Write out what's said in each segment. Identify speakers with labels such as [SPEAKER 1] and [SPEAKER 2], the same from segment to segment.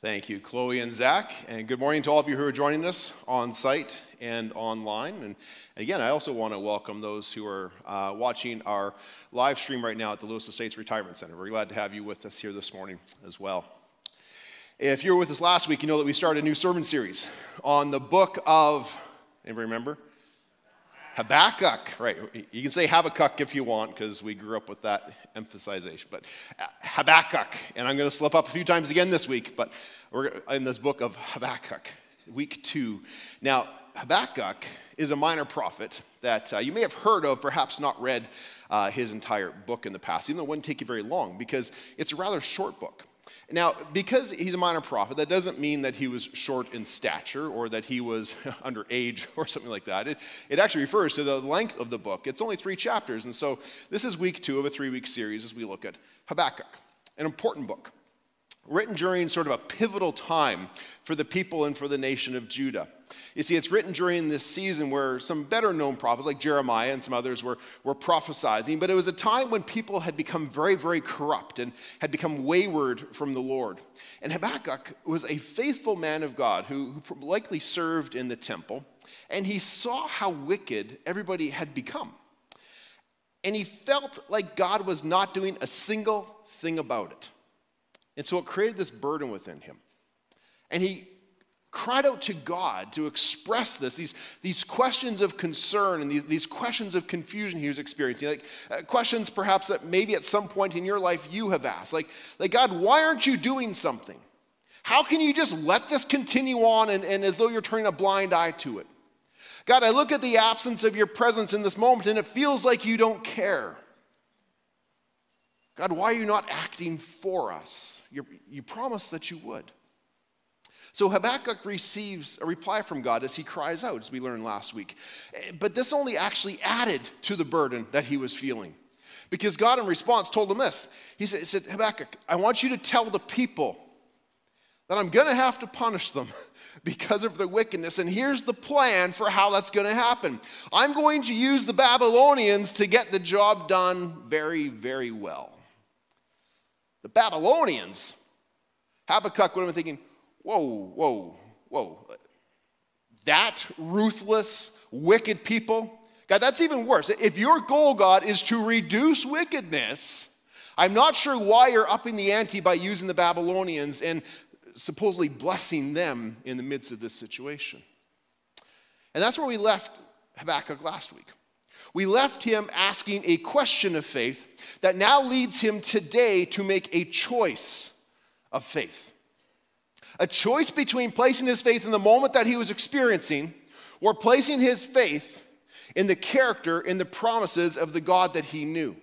[SPEAKER 1] Thank you, Chloe and Zach. And good morning to all of you who are joining us on site and online. And again, I also want to welcome those who are uh, watching our live stream right now at the Lewis Estates Retirement Center. We're glad to have you with us here this morning as well. If you were with us last week, you know that we started a new sermon series on the book of, anybody remember? Habakkuk, right? You can say Habakkuk if you want, because we grew up with that emphasization. But uh, Habakkuk, and I'm going to slip up a few times again this week, but we're in this book of Habakkuk, week two. Now, Habakkuk is a minor prophet that uh, you may have heard of, perhaps not read uh, his entire book in the past, even though it wouldn't take you very long, because it's a rather short book. Now, because he's a minor prophet, that doesn't mean that he was short in stature or that he was underage or something like that. It, it actually refers to the length of the book. It's only three chapters, and so this is week two of a three week series as we look at Habakkuk, an important book written during sort of a pivotal time for the people and for the nation of Judah. You see, it's written during this season where some better known prophets, like Jeremiah and some others, were, were prophesying, but it was a time when people had become very, very corrupt and had become wayward from the Lord. And Habakkuk was a faithful man of God who, who likely served in the temple, and he saw how wicked everybody had become. And he felt like God was not doing a single thing about it. And so it created this burden within him. And he cried out to God to express this, these, these questions of concern and these, these questions of confusion he was experiencing. Like uh, questions perhaps that maybe at some point in your life you have asked. Like, like God, why aren't you doing something? How can you just let this continue on and, and as though you're turning a blind eye to it? God, I look at the absence of your presence in this moment and it feels like you don't care. God, why are you not acting for us? You're, you promised that you would. So Habakkuk receives a reply from God as he cries out, as we learned last week. Eh, but this only actually added to the burden that he was feeling. Because God, in response, told him this He said, he said Habakkuk, I want you to tell the people that I'm going to have to punish them because of their wickedness. And here's the plan for how that's going to happen I'm going to use the Babylonians to get the job done very, very well. The Babylonians, Habakkuk would have been thinking, whoa, whoa, whoa. That ruthless, wicked people? God, that's even worse. If your goal, God, is to reduce wickedness, I'm not sure why you're upping the ante by using the Babylonians and supposedly blessing them in the midst of this situation. And that's where we left Habakkuk last week. We left him asking a question of faith that now leads him today to make a choice of faith. A choice between placing his faith in the moment that he was experiencing or placing his faith in the character, in the promises of the God that he knew.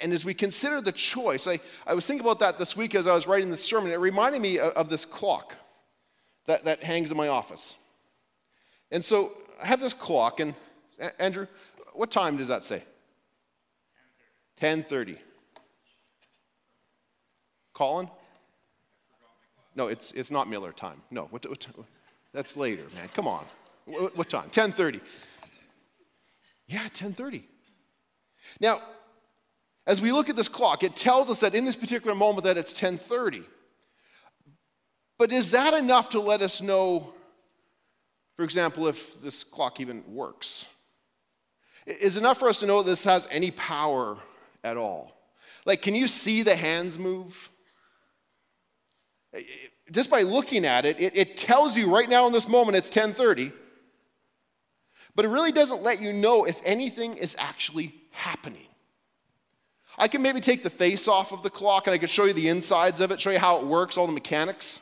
[SPEAKER 1] And as we consider the choice, I, I was thinking about that this week as I was writing the sermon. It reminded me of, of this clock that, that hangs in my office. And so I have this clock, and Andrew, what time does that say? 10:30. Colin? No, it's, it's not Miller time. No, what, what, that's later, man. Come on. What, what time? 10:30. Yeah, 10:30. Now, as we look at this clock, it tells us that in this particular moment that it's 10:30. But is that enough to let us know, for example, if this clock even works? Is enough for us to know this has any power at all? Like, can you see the hands move? Just by looking at it, it, it tells you right now in this moment it's 1030, but it really doesn't let you know if anything is actually happening. I can maybe take the face off of the clock and I can show you the insides of it, show you how it works, all the mechanics.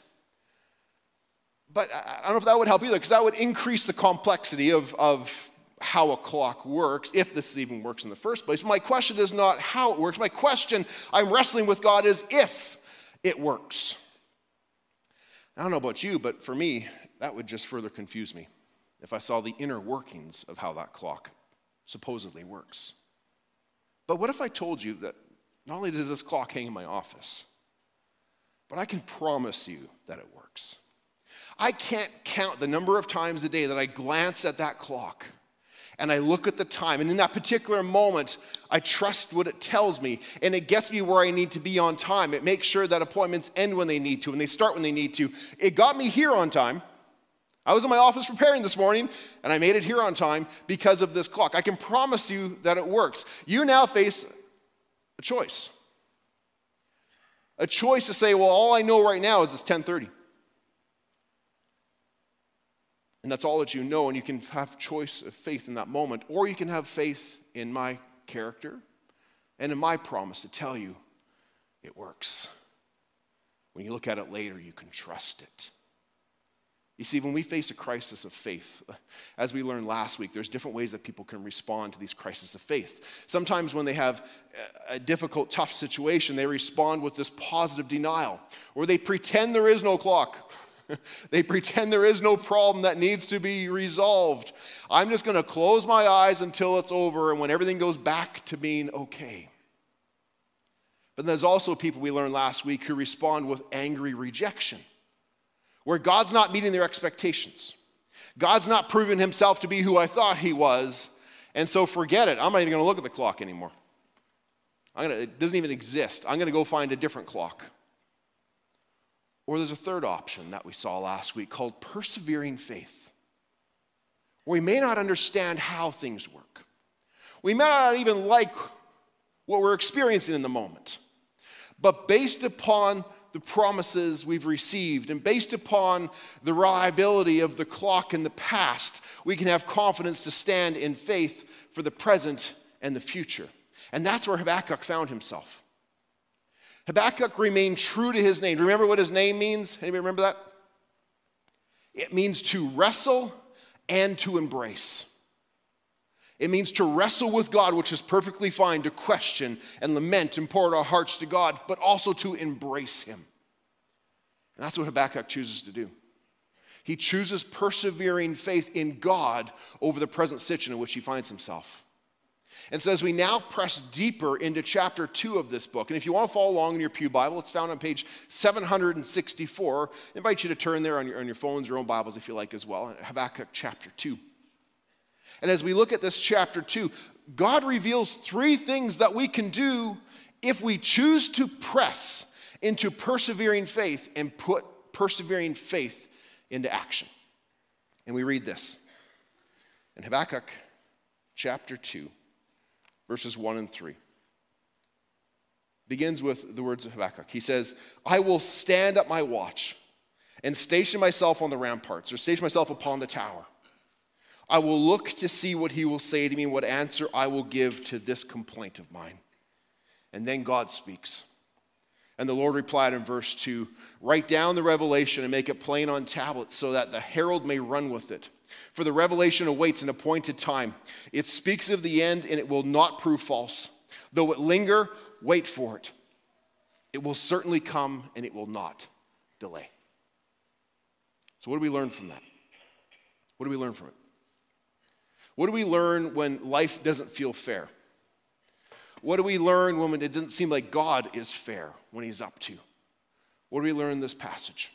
[SPEAKER 1] But I don't know if that would help either, because that would increase the complexity of, of how a clock works, if this even works in the first place. My question is not how it works. My question I'm wrestling with God is if it works. I don't know about you, but for me, that would just further confuse me if I saw the inner workings of how that clock supposedly works. But what if I told you that not only does this clock hang in my office, but I can promise you that it works? I can't count the number of times a day that I glance at that clock and I look at the time. And in that particular moment, I trust what it tells me. And it gets me where I need to be on time. It makes sure that appointments end when they need to and they start when they need to. It got me here on time. I was in my office preparing this morning and I made it here on time because of this clock. I can promise you that it works. You now face a choice. A choice to say, well, all I know right now is it's 1030. And that's all that you know, and you can have choice of faith in that moment, or you can have faith in my character and in my promise to tell you it works. When you look at it later, you can trust it. You see, when we face a crisis of faith, as we learned last week, there's different ways that people can respond to these crises of faith. Sometimes when they have a difficult, tough situation, they respond with this positive denial, or they pretend there is no clock. they pretend there is no problem that needs to be resolved. I'm just going to close my eyes until it's over and when everything goes back to being okay. But there's also people we learned last week who respond with angry rejection, where God's not meeting their expectations. God's not proving himself to be who I thought he was, and so forget it. I'm not even going to look at the clock anymore. Gonna, it doesn't even exist. I'm going to go find a different clock. Or there's a third option that we saw last week called persevering faith, where we may not understand how things work. We may not even like what we're experiencing in the moment. But based upon the promises we've received and based upon the reliability of the clock in the past, we can have confidence to stand in faith for the present and the future. And that's where Habakkuk found himself. Habakkuk remained true to his name. Remember what his name means? Anybody remember that? It means to wrestle and to embrace. It means to wrestle with God, which is perfectly fine, to question and lament and pour out our hearts to God, but also to embrace Him. And that's what Habakkuk chooses to do. He chooses persevering faith in God over the present situation in which he finds himself. And so, as we now press deeper into chapter two of this book, and if you want to follow along in your Pew Bible, it's found on page 764. I invite you to turn there on your, on your phones, your own Bibles, if you like, as well. Habakkuk chapter two. And as we look at this chapter two, God reveals three things that we can do if we choose to press into persevering faith and put persevering faith into action. And we read this in Habakkuk chapter 2 verses 1 and 3. Begins with the words of Habakkuk. He says, I will stand at my watch and station myself on the ramparts, or station myself upon the tower. I will look to see what he will say to me what answer I will give to this complaint of mine. And then God speaks. And the Lord replied in verse 2 Write down the revelation and make it plain on tablets so that the herald may run with it. For the revelation awaits an appointed time. It speaks of the end and it will not prove false. Though it linger, wait for it. It will certainly come and it will not delay. So, what do we learn from that? What do we learn from it? What do we learn when life doesn't feel fair? What do we learn when it doesn't seem like God is fair when He's up to? What do we learn in this passage?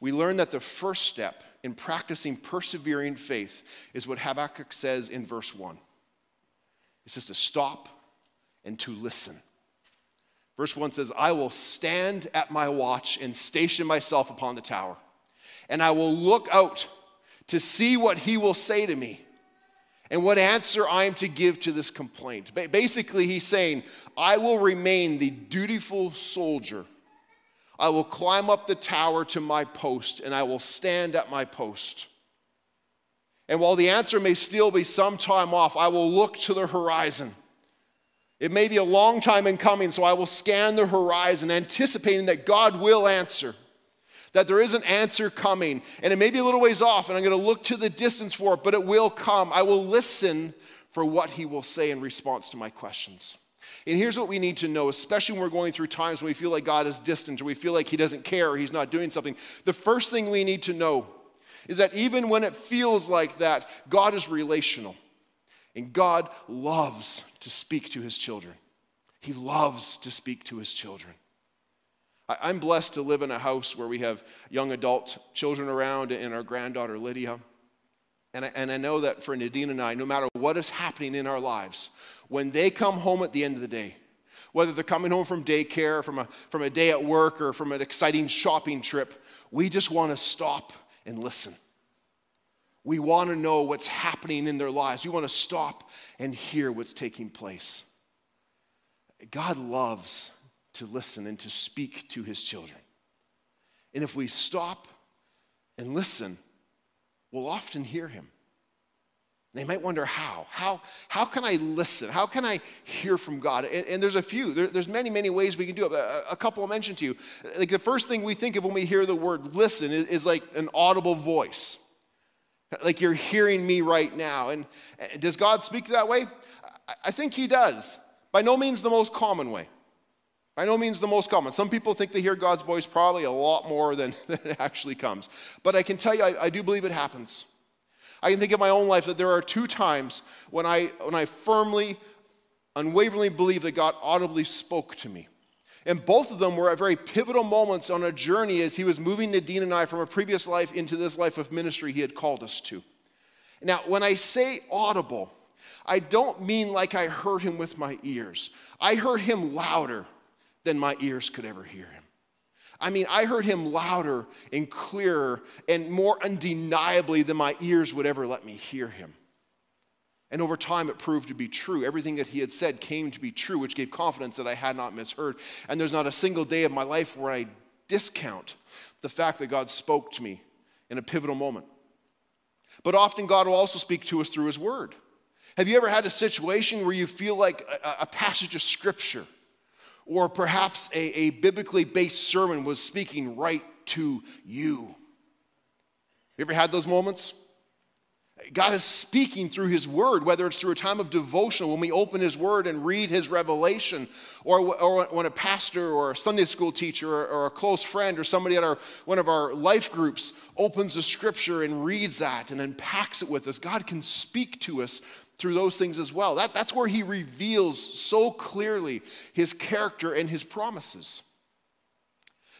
[SPEAKER 1] We learn that the first step in practicing persevering faith is what Habakkuk says in verse 1. It says to stop and to listen. Verse 1 says, I will stand at my watch and station myself upon the tower, and I will look out to see what he will say to me and what answer I am to give to this complaint. Basically, he's saying, I will remain the dutiful soldier I will climb up the tower to my post, and I will stand at my post. And while the answer may still be some time off, I will look to the horizon. It may be a long time in coming, so I will scan the horizon, anticipating that God will answer, that there is an answer coming. And it may be a little ways off, and I'm going to look to the distance for it, but it will come. I will listen for what He will say in response to my questions. And here's what we need to know, especially when we're going through times when we feel like God is distant or we feel like He doesn't care or He's not doing something. The first thing we need to know is that even when it feels like that, God is relational. And God loves to speak to His children. He loves to speak to His children. I'm blessed to live in a house where we have young adult children around and our granddaughter Lydia. And I, and I know that for Nadine and I, no matter what is happening in our lives, when they come home at the end of the day, whether they're coming home from daycare, from a, from a day at work, or from an exciting shopping trip, we just want to stop and listen. We want to know what's happening in their lives. We want to stop and hear what's taking place. God loves to listen and to speak to his children. And if we stop and listen, we'll often hear him. They might wonder how. How, how can I listen? How can I hear from God? And, and there's a few. There, there's many, many ways we can do it. A, a, couple I'll mention to you. Like the first thing we think of when we hear the word listen is, is like an audible voice. Like you're hearing me right now. And does God speak that way? I think He does. By no means the most common way. By no means the most common. Some people think they hear God's voice probably a lot more than, than it actually comes. But I can tell you, I, I do believe it happens. I can think of my own life that there are two times when I, when I firmly, unwaveringly believe that God audibly spoke to me. And both of them were at very pivotal moments on a journey as he was moving Nadine and I from a previous life into this life of ministry he had called us to. Now, when I say audible, I don't mean like I heard him with my ears. I heard him louder than my ears could ever hear him. I mean, I heard him louder and clearer and more undeniably than my ears would ever let me hear him. And over time, it proved to be true. Everything that he had said came to be true, which gave confidence that I had not misheard. And there's not a single day of my life where I discount the fact that God spoke to me in a pivotal moment. But often, God will also speak to us through his word. Have you ever had a situation where you feel like a, a passage of scripture or perhaps a, a biblically based sermon was speaking right to you? You ever had those moments? God is speaking through His Word, whether it's through a time of devotion when we open His Word and read His revelation, or, or when a pastor or a Sunday school teacher or, or, a close friend or somebody at our, one of our life groups opens the Scripture and reads that and unpacks it with us. God can speak to us through those things as well. That, that's where He reveals so clearly His character and His promises.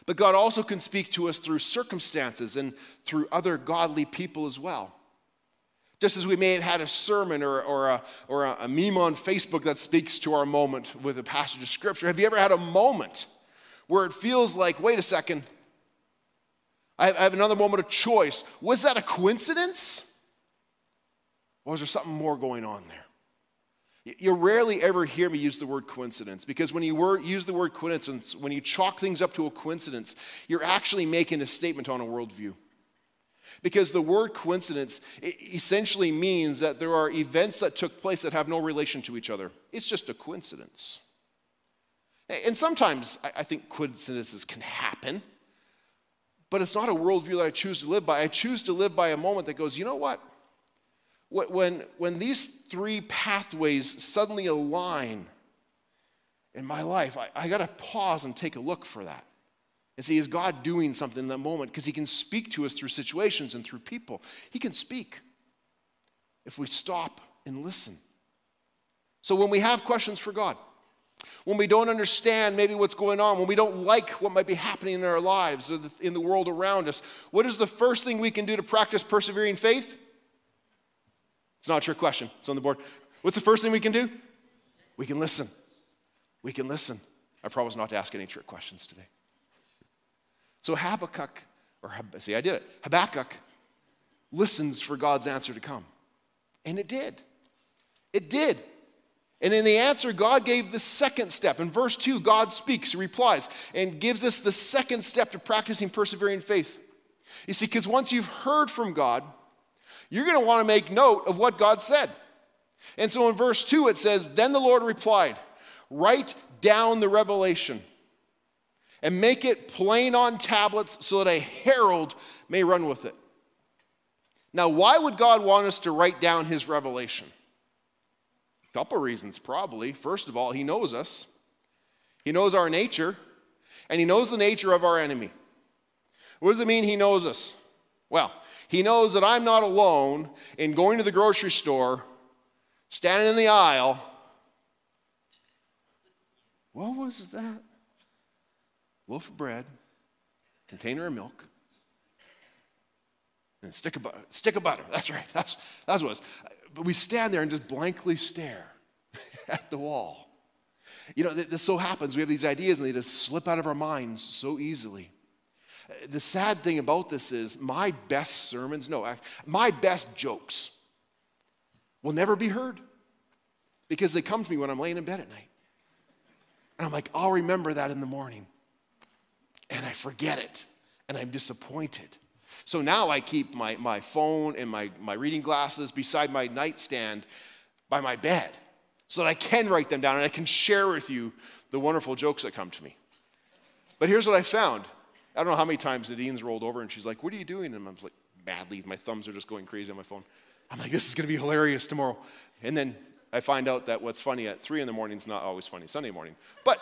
[SPEAKER 1] But God also can speak to us through circumstances and through other godly people as well. Just as we may have had a sermon or, or, a, or a, meme on Facebook that speaks to our moment with a passage of scripture, have you ever had a moment where it feels like, wait a second, I have, I have another moment of choice? Was that a coincidence? Or was there something more going on there? You rarely ever hear me use the word coincidence because when you use the word coincidence, when you chalk things up to a coincidence, you're actually making a statement on a worldview. Because the word coincidence essentially means that there are events that took place that have no relation to each other. It's just a coincidence. And sometimes I think coincidences can happen, but it's not a worldview that I choose to live by. I choose to live by a moment that goes, you know what? When, when these three pathways suddenly align in my life, I, I got to pause and take a look for that and see, is God doing something in that moment? Because He can speak to us through situations and through people. He can speak if we stop and listen. So when we have questions for God, when we don't understand maybe what's going on, when we don't like what might be happening in our lives or in the world around us, what is the first thing we can do to practice persevering faith? It's not a trick question, it's on the board. What's the first thing we can do? We can listen. We can listen. I promise not to ask any trick questions today. So Habakkuk, or see, I did it. Habakkuk listens for God's answer to come. And it did. It did. And in the answer, God gave the second step. In verse 2, God speaks, He replies, and gives us the second step to practicing persevering faith. You see, because once you've heard from God, you're going to want to make note of what God said. And so in verse 2, it says, Then the Lord replied, Write down the revelation and make it plain on tablets so that a herald may run with it. Now, why would God want us to write down his revelation? A couple reasons, probably. First of all, he knows us, he knows our nature, and he knows the nature of our enemy. What does it mean he knows us? Well, he knows that I'm not alone in going to the grocery store, standing in the aisle. What was that? loaf of bread, container of milk. And stick of butter, stick of butter. That's right. That's, that's what it was. But we stand there and just blankly stare at the wall. You know, this so happens. We have these ideas and they just slip out of our minds so easily. The sad thing about this is my best sermons, no, my best jokes will never be heard because they come to me when I'm laying in bed at night. And I'm like, I'll remember that in the morning. And I forget it. And I'm disappointed. So now I keep my, my phone and my, my reading glasses beside my nightstand by my bed so that I can write them down and I can share with you the wonderful jokes that come to me. But here's what I found. I don't know how many times Nadine's rolled over and she's like, What are you doing? And I'm like, Badly. My thumbs are just going crazy on my phone. I'm like, This is going to be hilarious tomorrow. And then I find out that what's funny at three in the morning is not always funny Sunday morning. But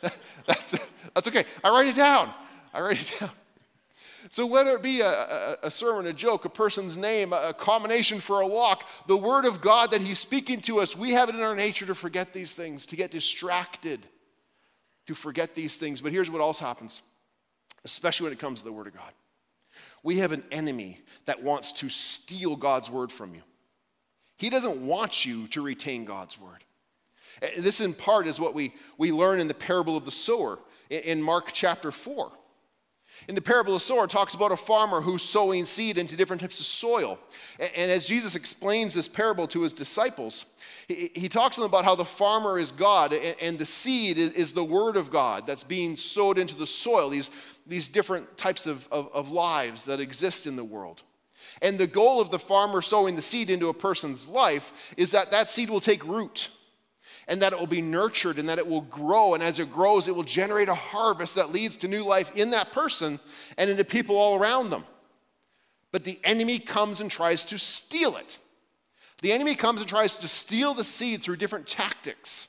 [SPEAKER 1] that's, that's okay. I write it down. I write it down. So, whether it be a, a, a, sermon, a joke, a person's name, a combination for a walk, the Word of God that He's speaking to us, we have it in our nature to forget these things, to get distracted, to forget these things. But here's what else happens, especially when it comes to the Word of God we have an enemy that wants to steal God's Word from you. He doesn't want you to retain God's Word. Eh, this, in part, is what we, we learn in the parable of the sower in Mark chapter 4. In the parable of sower, talks about a farmer who's sowing seed into different types of soil. And as Jesus explains this parable to his disciples, he talks to them about how the farmer is God and the seed is the word of God that's being sowed into the soil, these, these different types of, of, of lives that exist in the world. And the goal of the farmer sowing the seed into a person's life is that that seed will take root and that it will be nurtured and that it will grow. And as it grows, it will generate a harvest that leads to new life in that person and into people all around them. But the enemy comes and tries to steal it. The enemy comes and tries to steal the seed through different tactics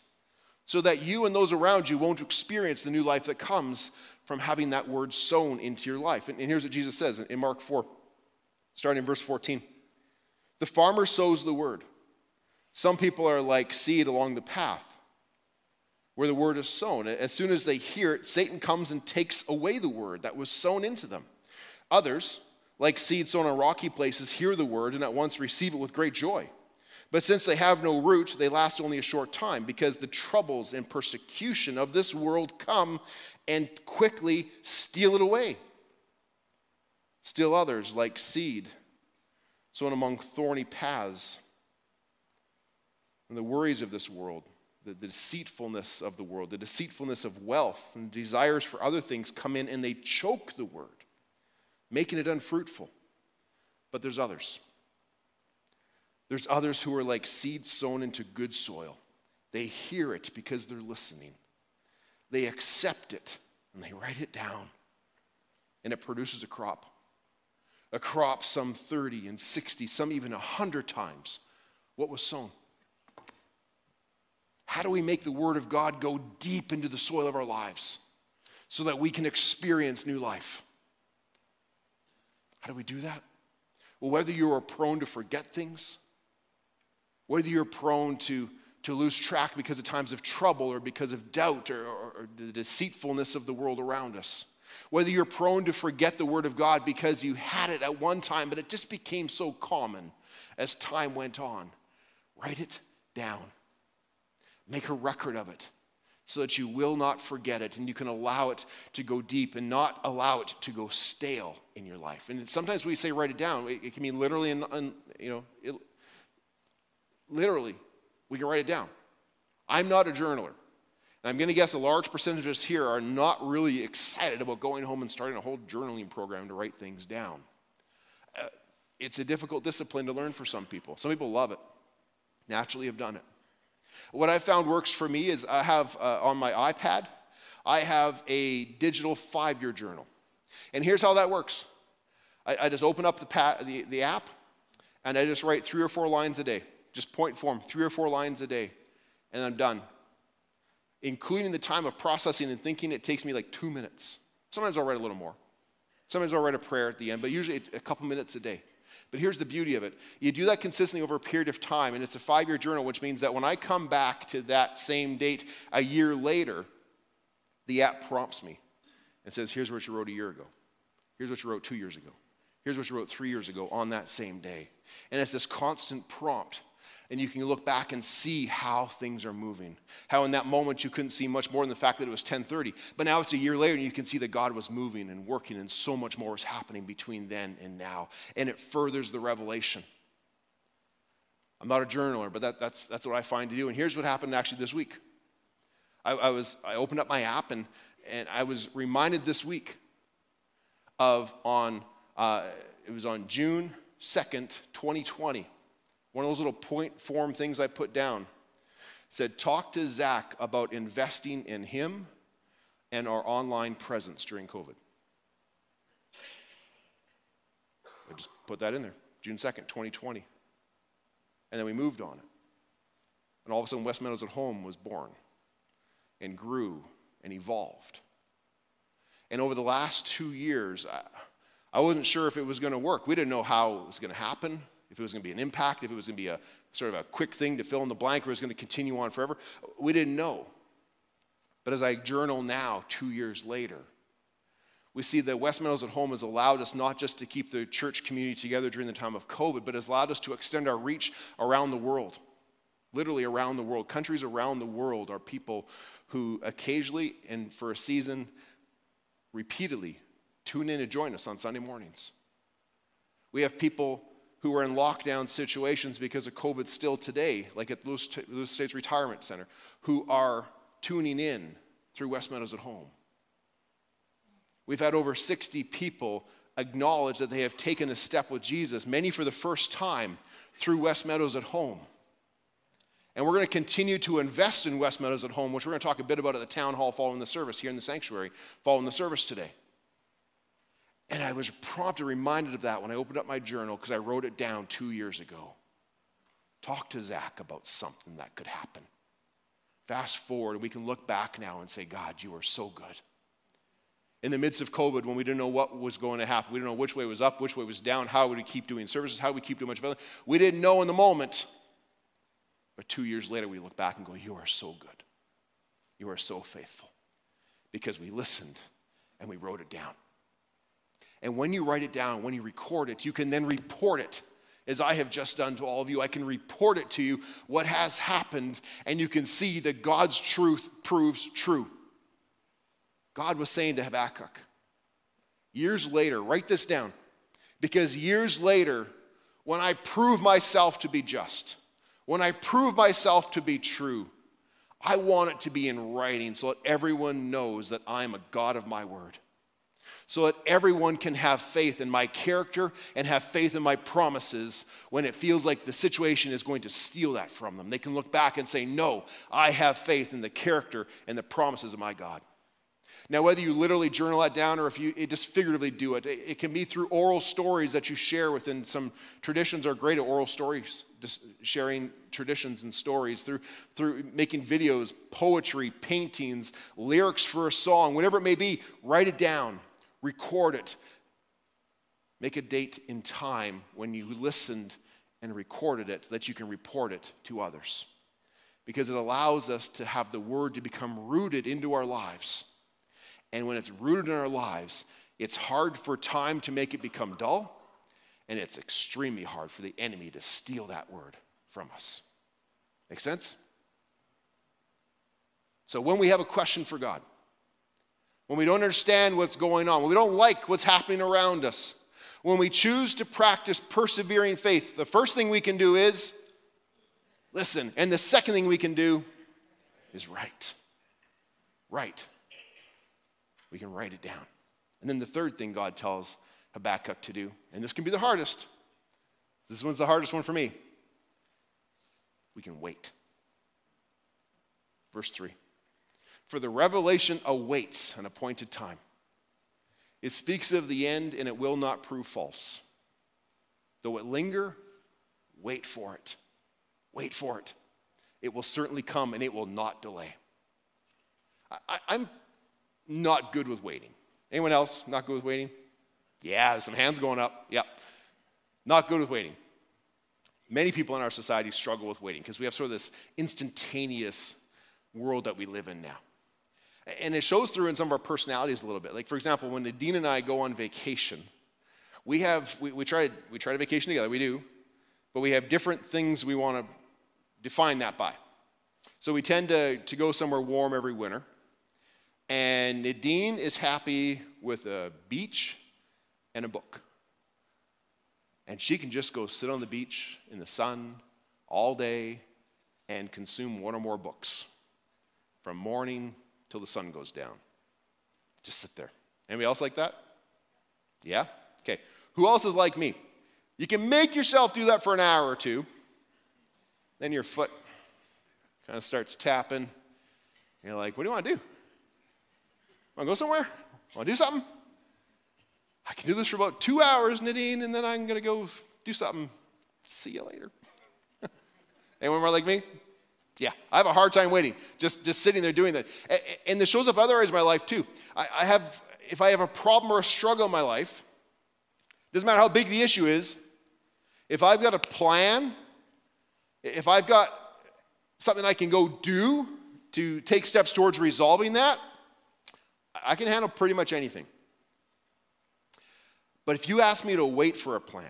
[SPEAKER 1] so that you and those around you won't experience the new life that comes from having that word sown into your life. And, here's what Jesus says in Mark 4, starting in verse 14 The farmer sows the word. Some people are like seed along the path where the word is sown. As soon as they hear it, Satan comes and takes away the word that was sown into them. Others, like seed sown on rocky places, hear the word and at once receive it with great joy. But since they have no root, they last only a short time because the troubles and persecution of this world come and quickly steal it away. Still others, like seed sown among thorny paths, and the worries of this world, the, the, deceitfulness of the world, the deceitfulness of wealth, and desires for other things come in and they choke the word, making it unfruitful. But there's others. There's others who are like seeds sown into good soil. They hear it because they're listening. They accept it and they write it down. And it produces a crop. A crop some 30 and 60, some even 100 times what was sown. How do we make the Word of God go deep into the soil of our lives so that we can experience new life? How do we do that? Well, whether you are prone to forget things, whether you're prone to, to lose track because of times of trouble or because of doubt or, or, or the deceitfulness of the world around us, whether you're prone to forget the Word of God because you had it at one time, but it just became so common as time went on, write it down. Make a record of it so that you will not forget it and you can allow it to go deep and not allow it to go stale in your life. And sometimes we say write it down. It, can mean literally, and you know, it, literally, we can write it down. I'm not a journaler. And I'm going to guess a large percentage of us here are not really excited about going home and starting a whole journaling program to write things down. Uh, it's a difficult discipline to learn for some people. Some people love it, naturally have done it. What I found works for me is I have uh, on my iPad, I have a digital five year journal. And here's how that works I, I just open up the, pa- the, the app and I just write three or four lines a day, just point form, three or four lines a day, and I'm done. Including the time of processing and thinking, it takes me like two minutes. Sometimes I'll write a little more. Sometimes I'll write a prayer at the end, but usually a couple minutes a day. But here's the beauty of it you do that consistently over a period of time, and it's a five year journal, which means that when I come back to that same date a year later, the app prompts me and says, Here's what you wrote a year ago. Here's what you wrote two years ago. Here's what you wrote three years ago on that same day. And it's this constant prompt. And you can look back and see how things are moving. How in that moment you couldn't see much more than the fact that it was 1030. But now it's a year later and you can see that God was moving and working and so much more is happening between then and now. And it furthers the revelation. I'm not a journaler, but that, that's, that's what I find to do. And here's what happened actually this week. I, I, was, I opened up my app and, and I was reminded this week of on, uh, it was on June 2nd, 2020. One of those little point form things I put down said, Talk to Zach about investing in him and our online presence during COVID. I just put that in there, June 2nd, 2020. And then we moved on it. And all of a sudden, West Meadows at Home was born and grew and evolved. And over the last two years, I, I wasn't sure if it was going to work. We didn't know how it was going to happen, if it was going to be an impact, if it was going to be a sort of a quick thing to fill in the blank, or it was going to continue on forever. We didn't know. But as I journal now, two years later, we see that West Meadows at Home has allowed us not just to keep the church community together during the time of COVID, but has allowed us to extend our reach around the world. Literally around the world. Countries around the world are people who occasionally and for a season repeatedly tune in to join us on Sunday mornings. We have people who are in lockdown situations because of COVID still today, like at Lewis, Estates Retirement Center, who are tuning in through West Meadows at Home. We've had over 60 people acknowledge that they have taken a step with Jesus, many for the first time through West Meadows at Home. And we're going to continue to invest in West Meadows at Home, which we're going to talk a bit about at the town hall following the service here in the sanctuary, following the service today. And I was prompted, reminded of that when I opened up my journal because I wrote it down two years ago. Talk to Zach about something that could happen. Fast forward, and we can look back now and say, God, you are so good. In the midst of COVID, when we didn't know what was going to happen, we didn't know which way was up, which way was down, how would we keep doing services, how would we keep doing much of We didn't know in the moment. But two years later, we look back and go, You are so good. You are so faithful. Because we listened and we wrote it down. And when you write it down, when you record it, you can then report it, as I have just done to all of you. I can report it to you what has happened, and you can see that God's truth proves true. God was saying to Habakkuk, years later, write this down, because years later, when I prove myself to be just, when I prove myself to be true, I want it to be in writing so that everyone knows that I am a God of my word so that everyone can have faith in my character and have faith in my promises when it feels like the situation is going to steal that from them. They can look back and say, No, I have faith in the character and the promises of my God. Now, whether you literally journal that down or if you just figuratively do it, it, can be through oral stories that you share within some traditions are great at oral stories, just sharing traditions and stories, through, through making videos, poetry, paintings, lyrics for a song, whatever it may be, write it down record it. Make a date in time when you listened and recorded it that you can report it to others. Because it allows us to have the word to become rooted into our lives. And when it's rooted in our lives, it's hard for time to make it become dull, and it's extremely hard for the enemy to steal that word from us. Make sense? So when we have a question for God, when we don't understand what's going on, when we don't like what's happening around us, when we choose to practice persevering faith, the first thing we can do is listen. And the second thing we can do is write. Write. We can write it down. And then the third thing God tells Habakkuk to do, and this can be the hardest. This one's the hardest one for me. We can wait. Verse 3 for the revelation awaits an appointed time. It speaks of the end and it will not prove false. Though it linger, wait for it. Wait for it. It will certainly come and it will not delay. I, am not good with waiting. Anyone else not good with waiting? Yeah, some hands going up. Yep. Not good with waiting. Many people in our society struggle with waiting because we have sort of this instantaneous world that we live in now. And it shows through in some of our personalities a little bit. Like, for example, when Nadine and I go on vacation, we have, we, we, try, we try to vacation together, we do, but we have different things we want to define that by. So we tend to, to go somewhere warm every winter. And Nadine is happy with a beach and a book. And she can just go sit on the beach in the sun all day and consume one or more books from morning till the sun goes down. Just sit there. Anybody else like that? Yeah? Okay. Who else is like me? You can make yourself do that for an hour or two, then your foot kind of starts tapping. You're like, what do you want to do? Want to go somewhere? Want to do something? I can do this for about two hours, Nadine, and then I'm going to go do something. See you later. Anyone more like me? Yeah, I have a hard time waiting, just, just sitting there doing that. And this shows up other areas of my life too. I, I have, if I have a problem or a struggle in my life, doesn't matter how big the issue is, if I've got a plan, if I've got something I can go do to take steps towards resolving that, I can handle pretty much anything. But if you ask me to wait for a plan,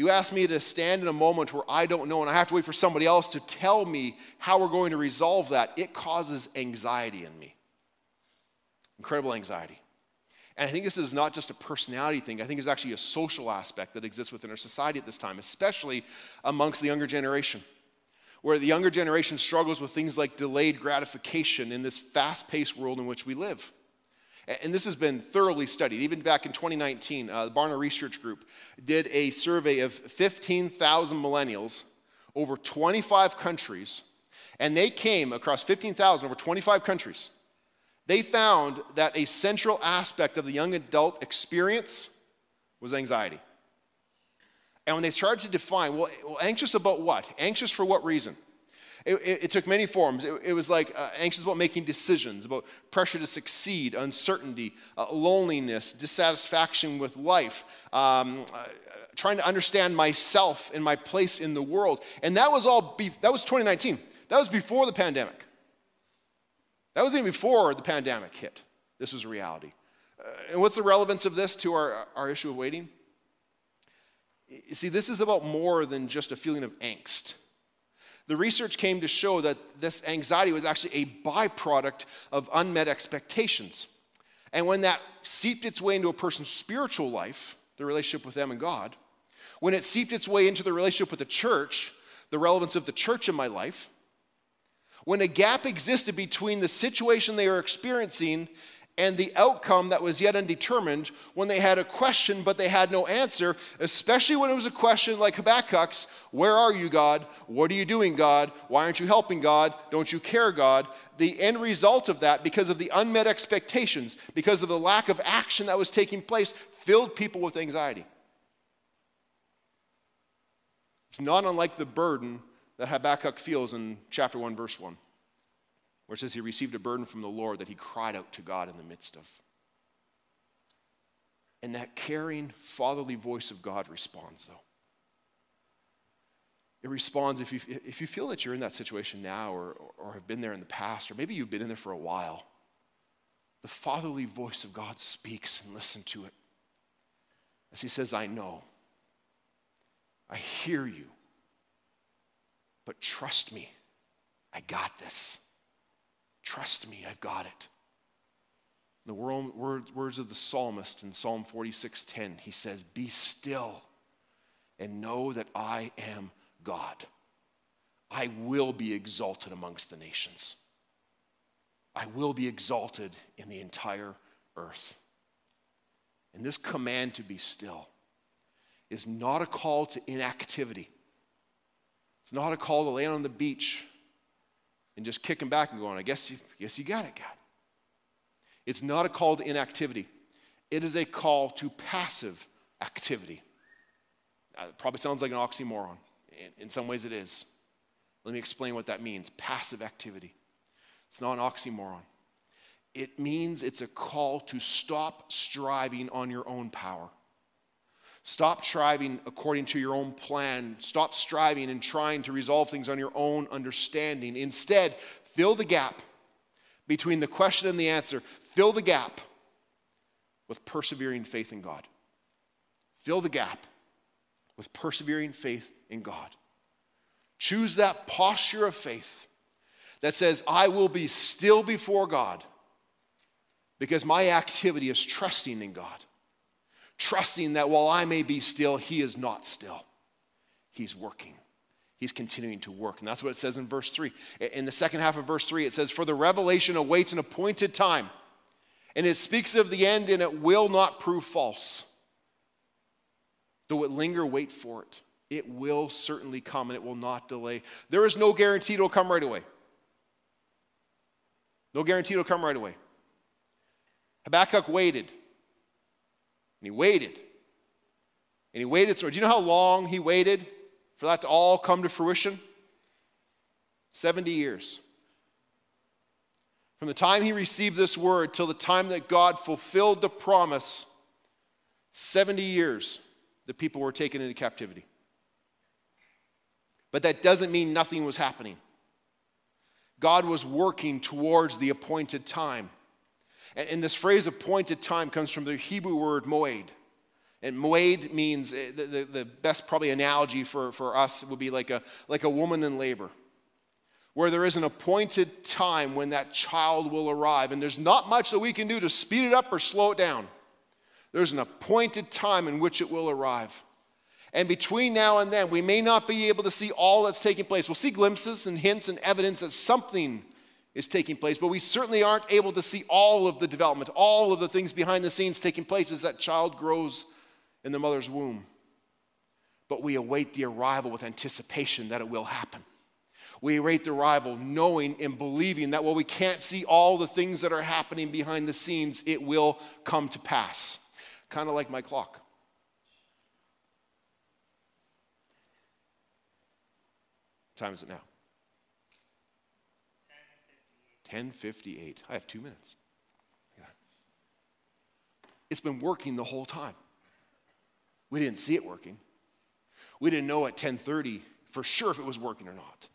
[SPEAKER 1] you ask me to stand in a moment where I don't know and I have to wait for somebody else to tell me how we're going to resolve that, it causes anxiety in me. Incredible anxiety. And I think this is not just a personality thing, I think there's actually a social aspect that exists within our society at this time, especially amongst the younger generation, where the younger generation struggles with things like delayed gratification in this fast paced world in which we live. And this has been thoroughly studied. Even back in 2019, uh, the Barna Research Group did a survey of 15,000 millennials over 25 countries, and they came across 15,000 over 25 countries. They found that a central aspect of the young adult experience was anxiety. And when they started to define, well, well anxious about what? Anxious for what reason? It, it, it took many forms. It, it was like uh, anxious about making decisions, about pressure to succeed, uncertainty, uh, loneliness, dissatisfaction with life, um, uh, trying to understand myself and my place in the world. And that was all, be- that was 2019. That was before the pandemic. That was even before the pandemic hit. This was reality. Uh, and what's the relevance of this to our, our issue of waiting? You see, this is about more than just a feeling of angst. The research came to show that this anxiety was actually a byproduct of unmet expectations. And when that seeped its way into a person's spiritual life, the relationship with them and God, when it seeped its way into the relationship with the church, the relevance of the church in my life, when a gap existed between the situation they were experiencing and the outcome that was yet undetermined when they had a question but they had no answer, especially when it was a question like Habakkuk's Where are you, God? What are you doing, God? Why aren't you helping, God? Don't you care, God? The end result of that, because of the unmet expectations, because of the lack of action that was taking place, filled people with anxiety. It's not unlike the burden that Habakkuk feels in chapter 1, verse 1 where it says he received a burden from the Lord that he cried out to God in the midst of. And that caring, fatherly voice of God responds, though. It responds if you, if you feel that you're in that situation now or, or have been there in the past, or maybe you've been in there for a while. The fatherly voice of God speaks and listen to it. As he says, I know. I hear you. But trust me, I got this. Trust me, I've got it. The words of the psalmist in Psalm 46:10, he says, "Be still and know that I am God. I will be exalted amongst the nations. I will be exalted in the entire earth." And this command to be still is not a call to inactivity. It's not a call to land on the beach and just kicking back and going, I guess you, guess you got it, God. It's not a call to inactivity, it is a call to passive activity. Uh, it probably sounds like an oxymoron. In, in some ways, it is. Let me explain what that means passive activity. It's not an oxymoron. It means it's a call to stop striving on your own power. Stop striving according to your own plan. Stop striving and trying to resolve things on your own understanding. Instead, fill the gap between the question and the answer. Fill the gap with persevering faith in God. Fill the gap with persevering faith in God. Choose that posture of faith that says, I will be still before God because my activity is trusting in God. Trusting that while I may be still, He is not still. He's working. He's continuing to work. And that's what it says in verse 3. In the second half of verse 3, it says, For the revelation awaits an appointed time, and it speaks of the end, and it will not prove false. Though it linger, wait for it. It will certainly come, and it will not delay. There is no guarantee it'll come right away. No guarantee it'll come right away. Habakkuk waited. And he waited. And he waited. So, do you know how long he waited for that to all come to fruition? 70 years. From the time he received this word till the time that God fulfilled the promise, 70 years, the people were taken into captivity. But that doesn't mean nothing was happening. God was working towards the appointed time. And, this phrase appointed time comes from the Hebrew word moed. And moed means eh, the, the, the, best probably analogy for, for us would be like a, like a woman in labor, where there is an appointed time when that child will arrive. And there's not much that we can do to speed it up or slow it down. There's an appointed time in which it will arrive. And between now and then, we may not be able to see all that's taking place. We'll see glimpses and hints and evidence that something is taking place, but we certainly aren't able to see all of the development, all of the things behind the scenes taking place as that child grows in the mother's womb. But we await the arrival with anticipation that it will happen. We await the arrival knowing and believing that while we can't see all the things that are happening behind the scenes, it will come to pass. Kind of like my clock. What time is it now? 1058. I have two minutes. It's been working the whole time. We didn't see it working. We didn't know at 1030 for sure if it was working or not.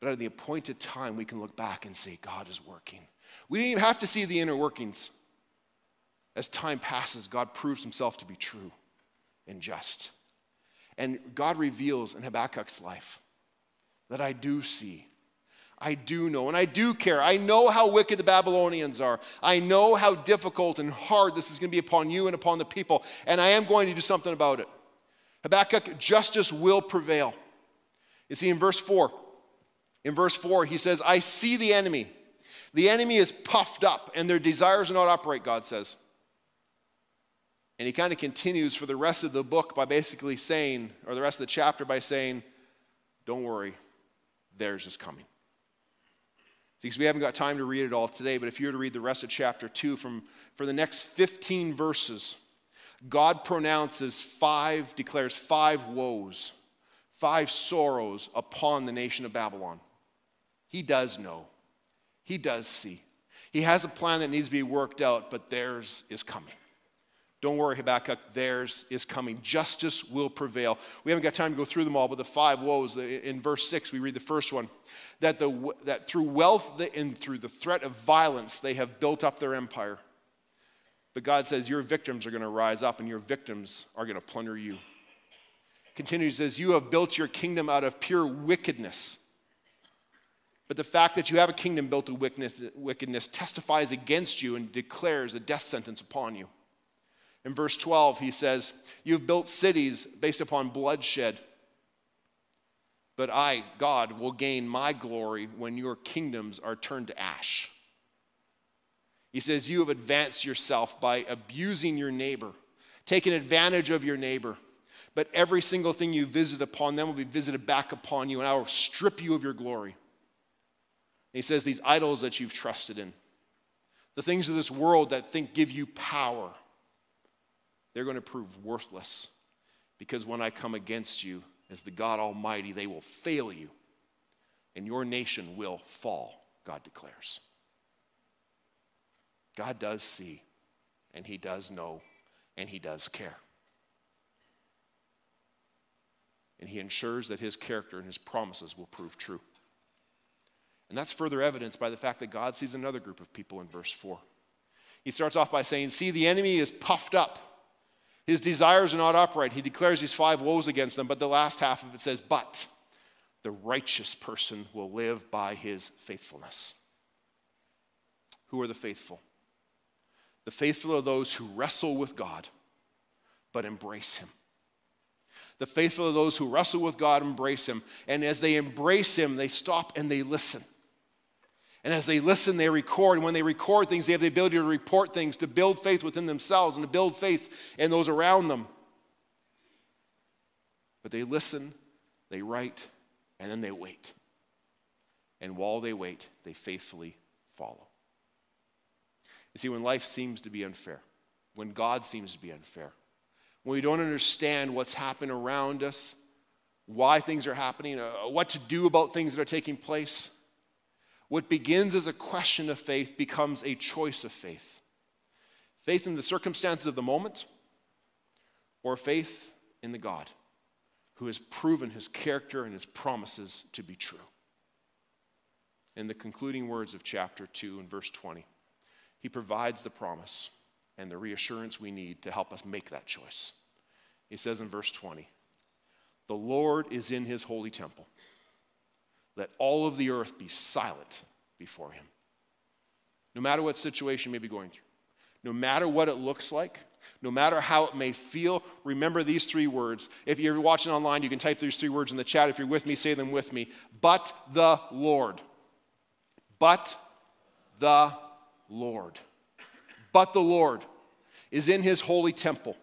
[SPEAKER 1] But at the appointed time, we can look back and say, God is working. We didn't even have to see the inner workings. As time passes, God proves himself to be true and just. And God reveals in Habakkuk's life that I do see I do know and I do care. I know how wicked the Babylonians are. I know how difficult and hard this is going to be upon you and upon the people, and I am going to do something about it. Habakkuk, justice will prevail. You see, in verse 4, in verse 4, he says, I see the enemy. The enemy is puffed up, and their desires are not upright, God says. And he kind of continues for the rest of the book by basically saying, or the rest of the chapter by saying, Don't worry, theirs is coming. Because we haven't got time to read it all today, but if you were to read the rest of chapter 2, from, for the next 15 verses, God pronounces five, declares five woes, five sorrows upon the nation of Babylon. He does know, He does see. He has a plan that needs to be worked out, but theirs is coming. Don't worry, Habakkuk, theirs is coming. Justice will prevail. We haven't got time to go through them all, but the five woes, in verse 6, we read the first one that, the, that through wealth and through the threat of violence, they have built up their empire. But God says, Your victims are going to rise up, and your victims are going to plunder you. Continues, says, You have built your kingdom out of pure wickedness. But the fact that you have a kingdom built of wickedness, wickedness testifies against you and declares a death sentence upon you. In verse 12, he says, You've built cities based upon bloodshed. But I, God, will gain my glory when your kingdoms are turned to ash. He says, You have advanced yourself by abusing your neighbor, taking advantage of your neighbor. But every single thing you visit upon them will be visited back upon you, and I will strip you of your glory. And he says, These idols that you've trusted in, the things of this world that think give you power they're going to prove worthless because when I come against you as the God Almighty, they will fail you and your nation will fall, God declares. God does see and He does know and He does care. And He ensures that His character and His promises will prove true. And that's further evidenced by the fact that God sees another group of people in verse 4. He starts off by saying, See, the enemy is puffed up His desires are not upright. He declares these five woes against them, but the last half of it says, But the righteous person will live by his faithfulness. Who are the faithful? The faithful are those who wrestle with God, but embrace him. The faithful are those who wrestle with God, embrace him. And as they embrace him, they stop and they listen. And as they listen, they record. And when they record things, they have the ability to report things, to build faith within themselves and to build faith in those around them. But they listen, they write, and then they wait. And while they wait, they faithfully follow. You see, when life seems to be unfair, when God seems to be unfair, when we don't understand what's happening around us, why things are happening, uh, what to do about things that are taking place, what begins as a question of faith becomes a choice of faith. Faith in the circumstances of the moment, or faith in the God who has proven his character and his promises to be true. In the concluding words of chapter 2 and verse 20, he provides the promise and the reassurance we need to help us make that choice. He says in verse 20, The Lord is in his holy temple. Let all of the earth be silent before him. No matter what situation you may be going through, no matter what it looks like, no matter how it may feel, remember these three words. If you're watching online, you can type these three words in the chat. If you're with me, say them with me. But the Lord. But the Lord. But the Lord is in his holy temple.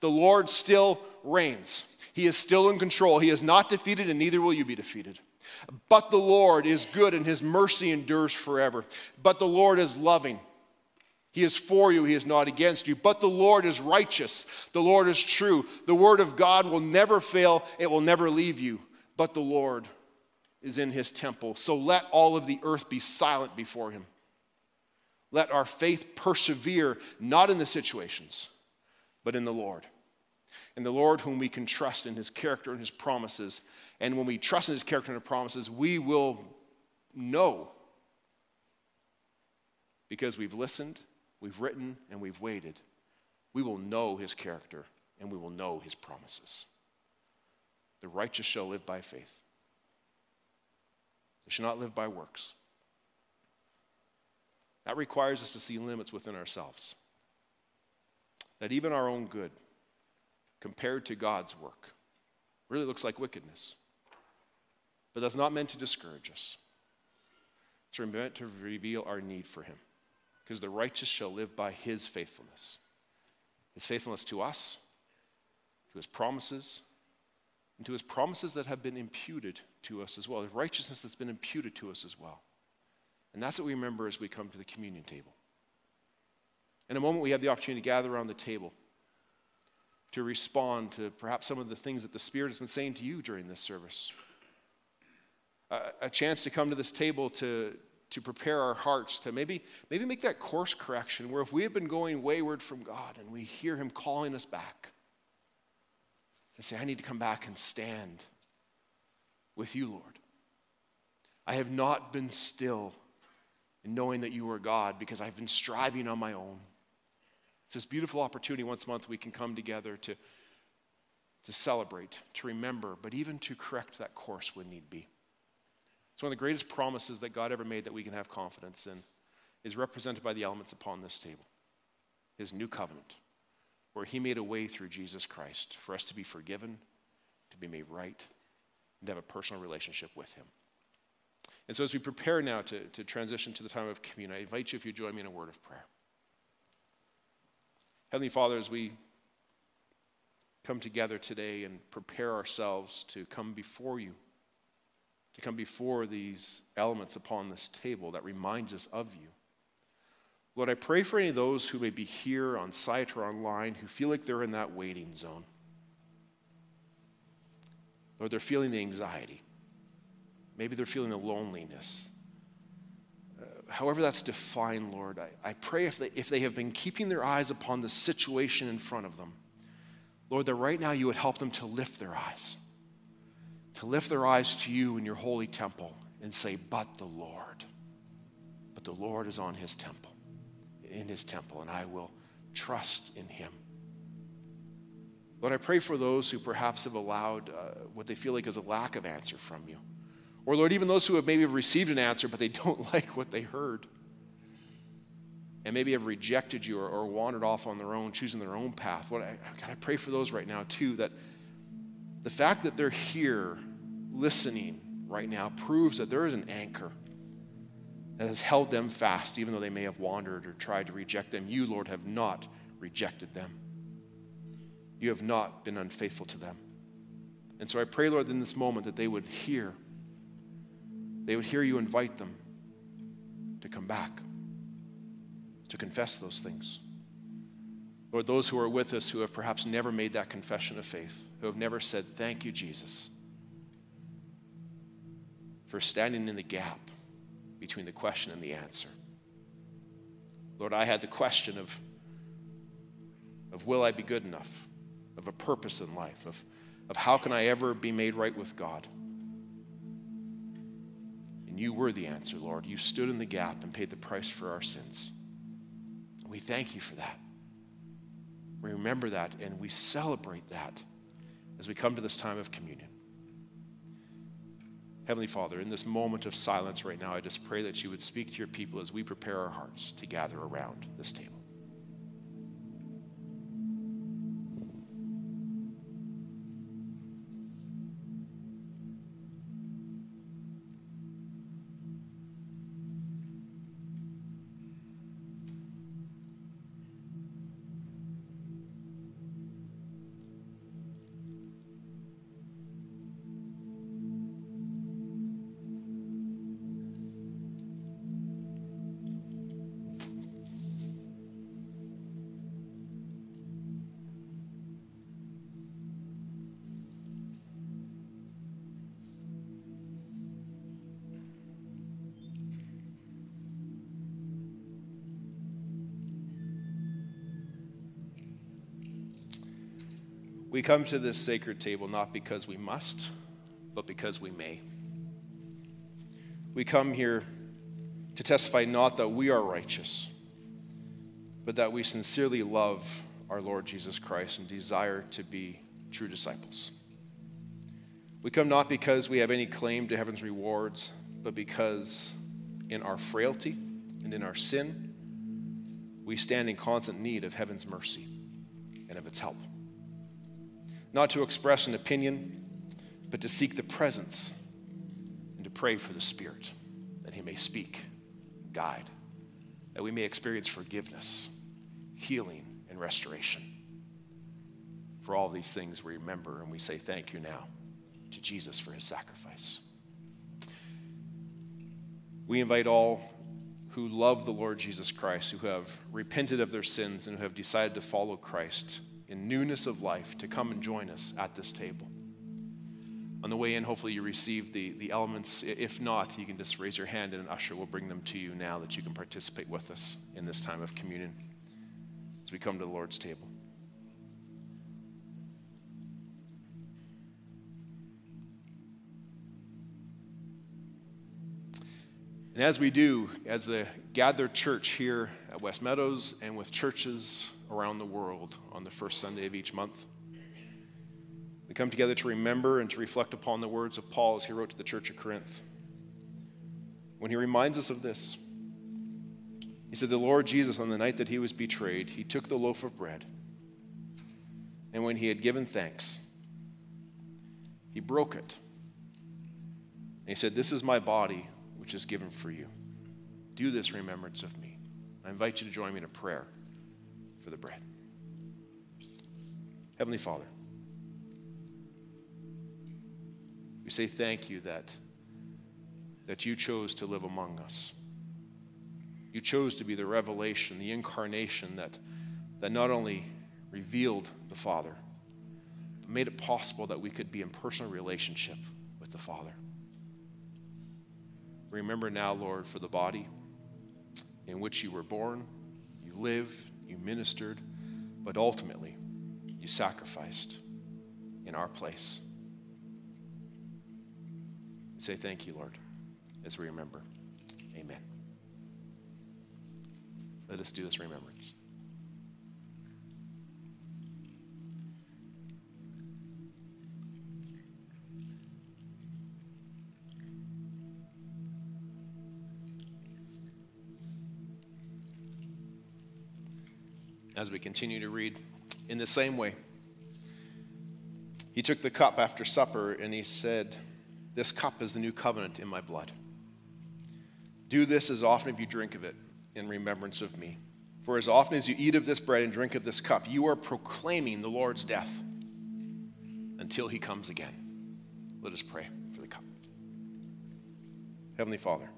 [SPEAKER 1] The Lord still reigns. He is still in control. He is not defeated, and neither will you be defeated. But the Lord is good, and his mercy endures forever. But the Lord is loving. He is for you, he is not against you. But the Lord is righteous. The Lord is true. The word of God will never fail, it will never leave you. But the Lord is in his temple. So let all of the earth be silent before him. Let our faith persevere, not in the situations, but in the Lord. In the Lord, whom we can trust in his character and his promises. And when we trust in his character and his promises, we will know because we've listened, we've written, and we've waited. We will know his character and we will know his promises. The righteous shall live by faith, they shall not live by works. That requires us to see limits within ourselves. That even our own good, compared to God's work, really looks like wickedness. But that's not meant to discourage us. It's meant to reveal our need for Him. Because the righteous shall live by His faithfulness. His faithfulness to us, to His promises, and to His promises that have been imputed to us as well. His righteousness that's been imputed to us as well. And that's what we remember as we come to the communion table. In a moment, we have the opportunity to gather around the table to respond to perhaps some of the things that the Spirit has been saying to you during this service. A, chance to come to this table to, to prepare our hearts to maybe, maybe make that course correction where if we have been going wayward from God and we hear Him calling us back, and say, I need to come back and stand with you, Lord. I have not been still and knowing that you are God because I've been striving on my own. It's this beautiful opportunity once a month we can come together to, to celebrate, to remember, but even to correct that course when need be. It's one of the greatest promises that God ever made that we can have confidence in, is represented by the elements upon this table. His new covenant, where He made a way through Jesus Christ for us to be forgiven, to be made right, and to have a personal relationship with Him. And so, as we prepare now to, to transition to the time of communion, I invite you, if you join me in a word of prayer. Heavenly Father, as we come together today and prepare ourselves to come before you, to come before these elements upon this table that reminds us of you. Lord, I pray for any of those who may be here on site or online who feel like they're in that waiting zone. Lord, they're feeling the anxiety. Maybe they're feeling the loneliness. Uh, however, that's defined, Lord, I, I pray if they, if they have been keeping their eyes upon the situation in front of them, Lord, that right now you would help them to lift their eyes, to lift their eyes to you in your holy temple and say, But the Lord. But the Lord is on his temple, in his temple, and I will trust in him. Lord, I pray for those who perhaps have allowed uh, what they feel like is a lack of answer from you. Or, Lord, even those who have maybe received an answer, but they don't like what they heard. And maybe have rejected you or, or wandered off on their own, choosing their own path. Lord, I, God, I pray for those right now, too, that the fact that they're here listening right now proves that there is an anchor that has held them fast, even though they may have wandered or tried to reject them. You, Lord, have not rejected them. You have not been unfaithful to them. And so I pray, Lord, in this moment that they would hear, they would hear you invite them to come back, to confess those things. Lord, those who are with us who have perhaps never made that confession of faith, who have never said, Thank you, Jesus, for standing in the gap between the question and the answer. Lord, I had the question of, of will I be good enough? of a purpose in life, of, of how can I ever be made right with God. And you were the answer, Lord. You stood in the gap and paid the price for our sins. We thank you for that. We remember that and we celebrate that as we come to this time of communion. Heavenly Father, in this moment of silence right now, I just pray that you would speak to your people as we prepare our hearts to gather around this table. We come to this sacred table not because we must, but because we may. We come here to testify not that we are righteous, but that we sincerely love our Lord Jesus Christ and desire to be true disciples. We come not because we have any claim to heaven's rewards, but because in our frailty and in our sin, we stand in constant need of heaven's mercy and of its help not to express an opinion, but to seek the presence and to pray for the Spirit that He may speak, guide, that we may experience forgiveness, healing, and restoration. For all these things we remember and we say thank you now to Jesus for His sacrifice. We invite all who love the Lord Jesus Christ, who have repented of their sins, and who have decided to follow Christ in newness of life to come and join us at this table. On the way in, hopefully you received the, the elements. If not, you can just raise your hand and an usher will bring them to you now that you can participate with us in this time of communion as we come to the Lord's table. And as we do, as the gathered church here at West Meadows and with churches around the world on the first Sunday of each month. We come together to remember and to reflect upon the words of Paul as he wrote to the church of Corinth. When he reminds us of this, he said, The Lord Jesus, on the night that he was betrayed, he took the loaf of bread, and when he had given thanks, he broke it. And he said, This is my body, which is given for you. Do this remembrance of me. I invite you to join me in a prayer for the bread. Heavenly Father, we say thank you that, that you chose to live among us. You chose to be the revelation, the incarnation that, that not only revealed the Father, but made it possible that we could be in personal relationship with the Father. Remember now, Lord, for the body in which you were born, you lived, you ministered, but ultimately, you sacrificed in our place. Say thank you, Lord, as we remember. Amen. Let us do this remembrance. As we continue to read. In the same way, he took the cup after supper and he said, This cup is the new covenant in my blood. Do this as often as you drink of it in remembrance of me. For as often as you eat of this bread and drink of this cup, you are proclaiming the Lord's death until he comes again. Let us pray for the cup. Heavenly Father,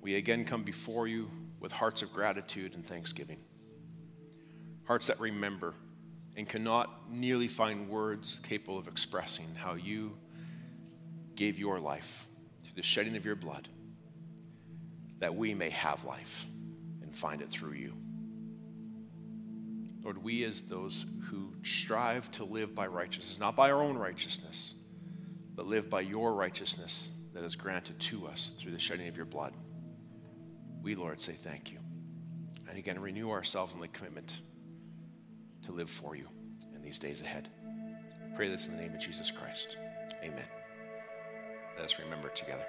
[SPEAKER 1] we again come before you with hearts of gratitude and thanksgiving hearts that remember and cannot nearly find words capable of expressing how you gave your life through the shedding of your blood that we may have life and find it through you. Lord, we as those who strive to live by righteousness, not by our own righteousness, but live by your righteousness that is granted to us through the shedding of your blood, we, Lord, say thank you. And again, renew ourselves in the commitment to live for you in these days ahead. We pray this in the name of Jesus Christ. Amen. Let us remember together.